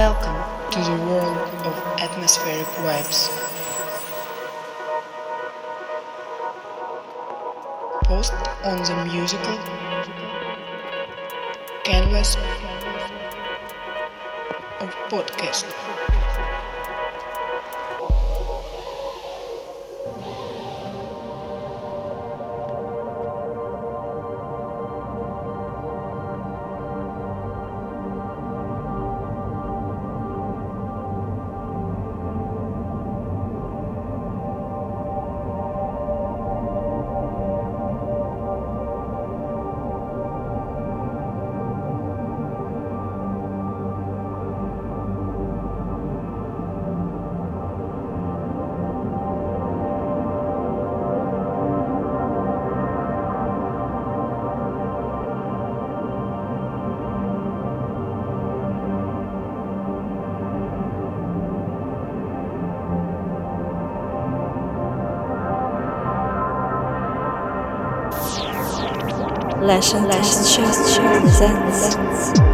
Welcome to the world of atmospheric vibes. Post on the musical canvas of podcast. Läschen Läschen presents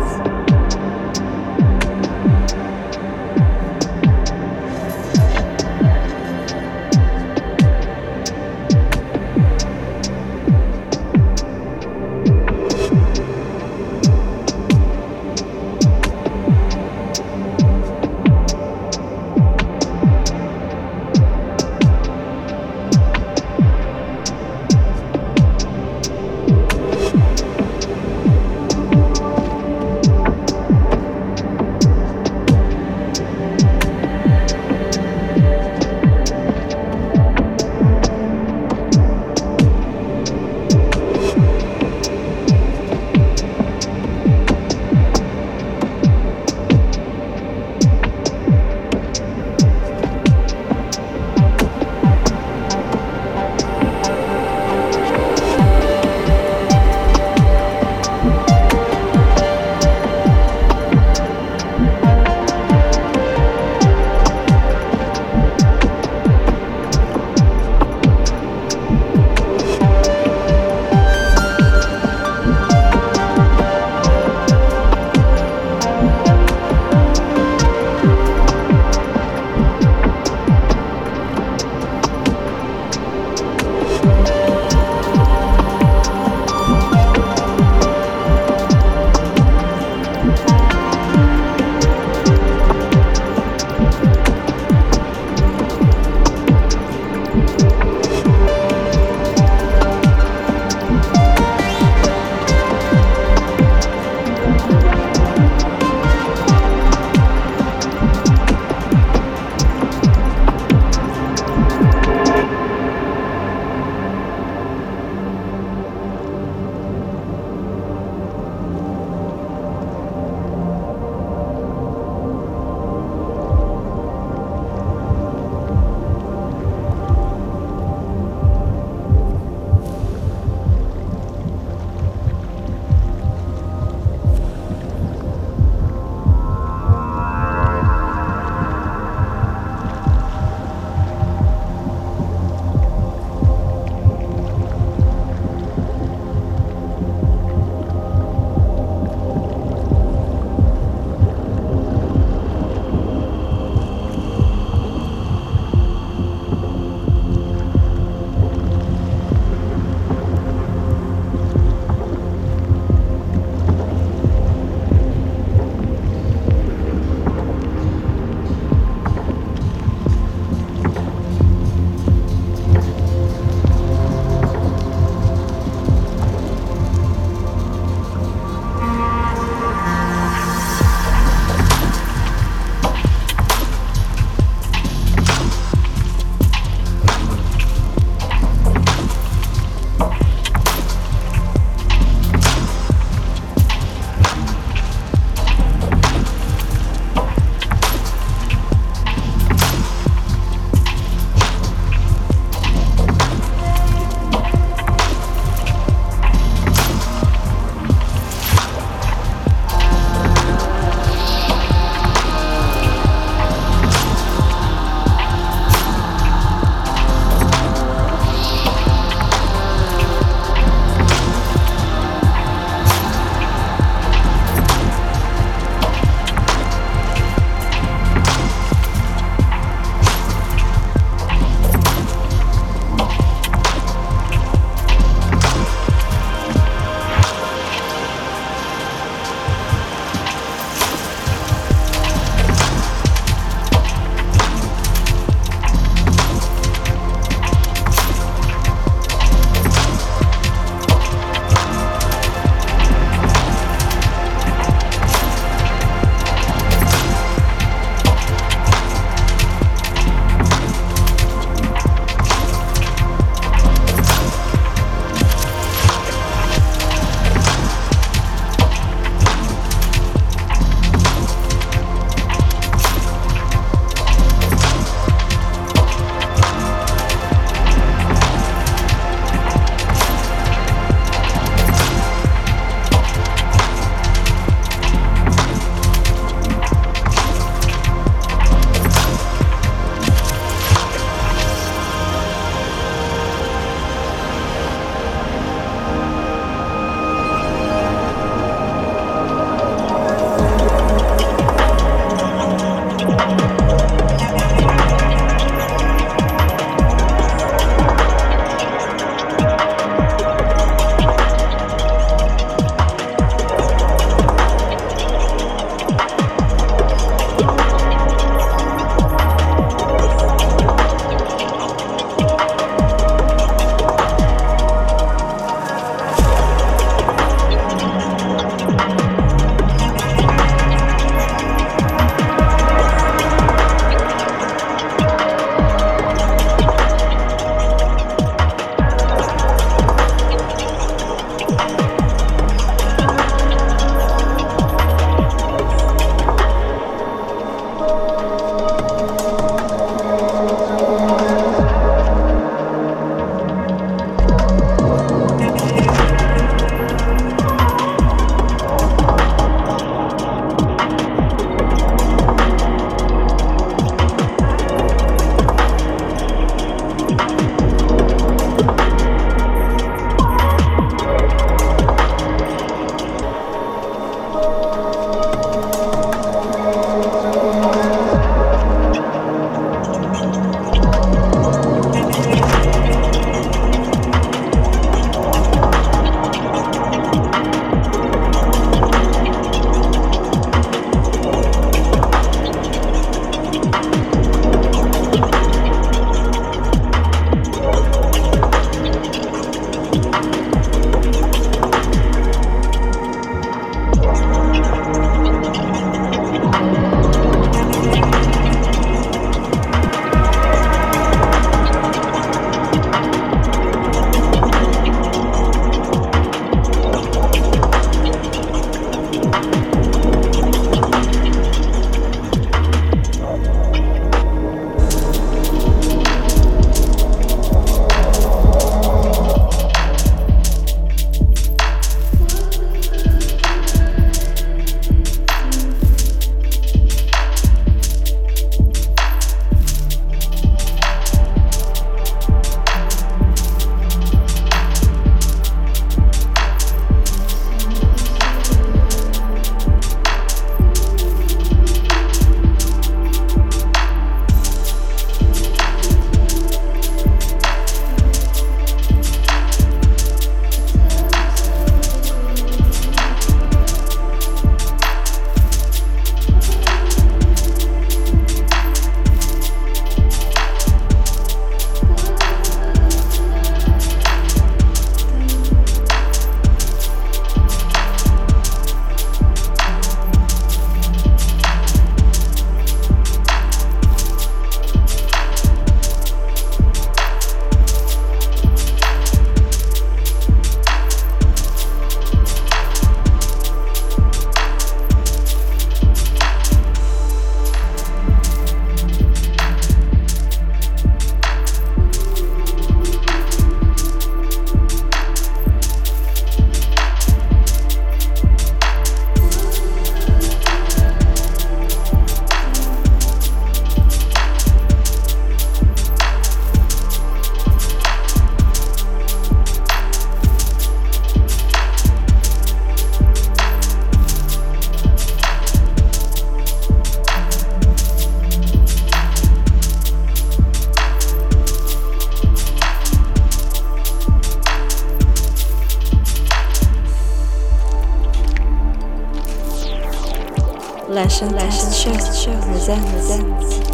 Lash and Lash Show presents. Lesson Lesson Show presents.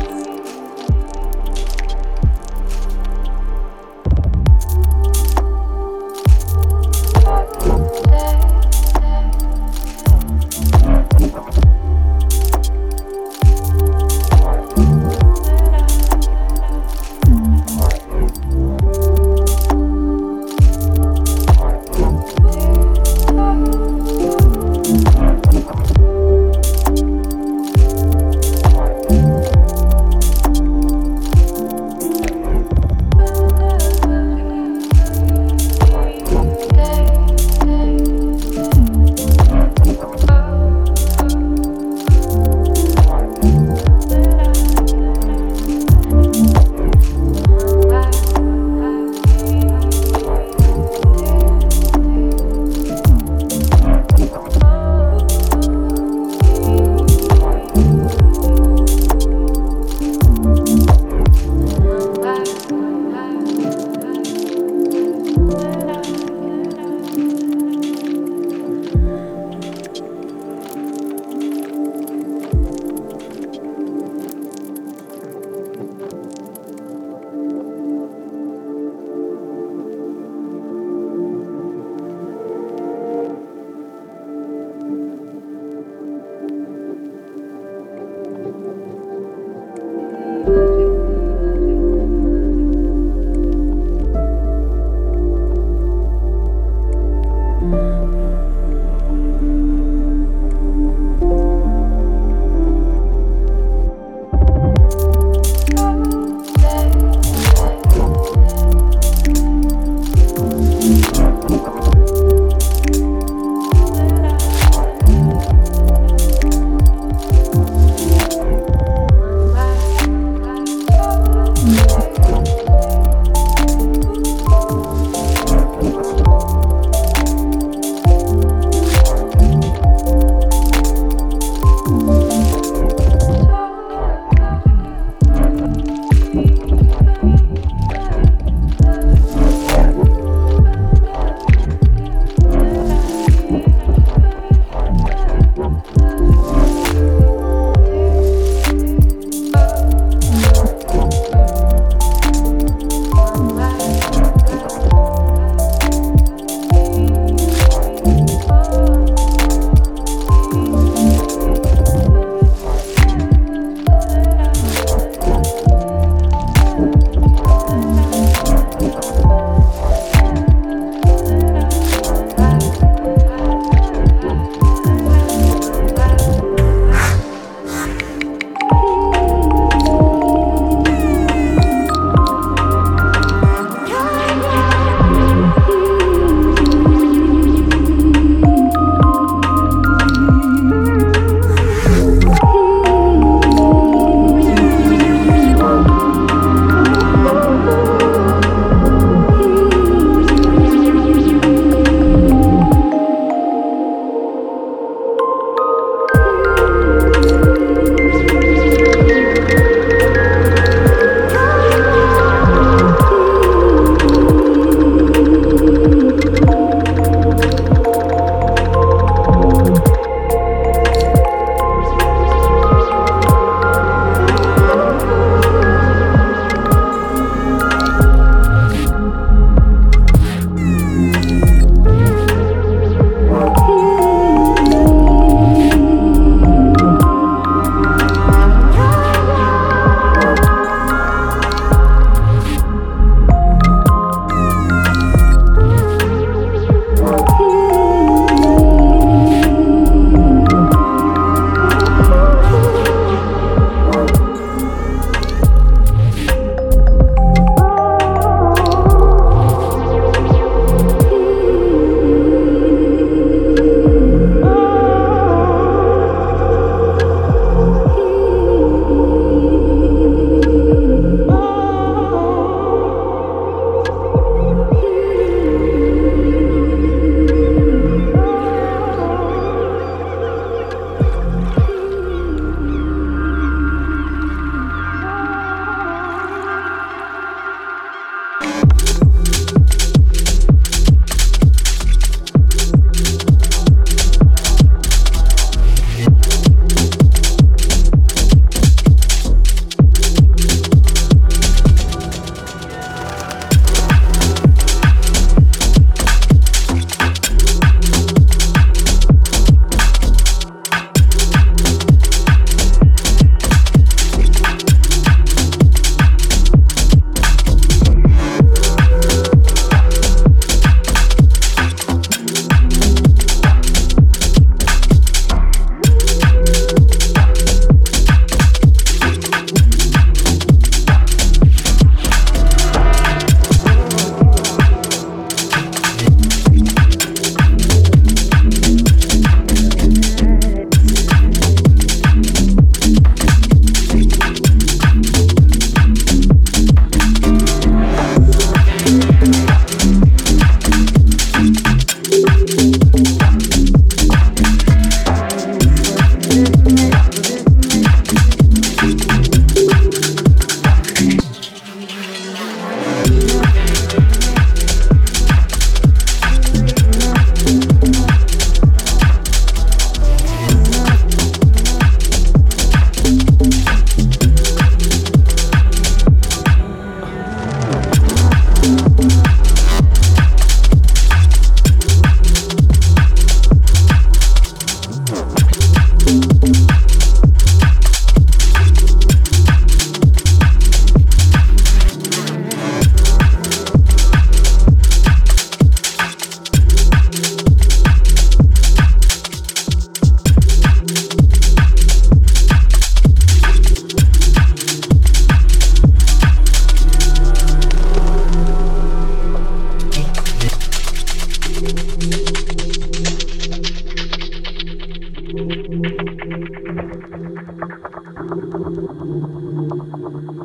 thank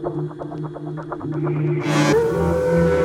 you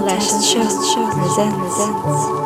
Lesson Lesson Show presents.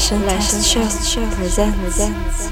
生 Lesson。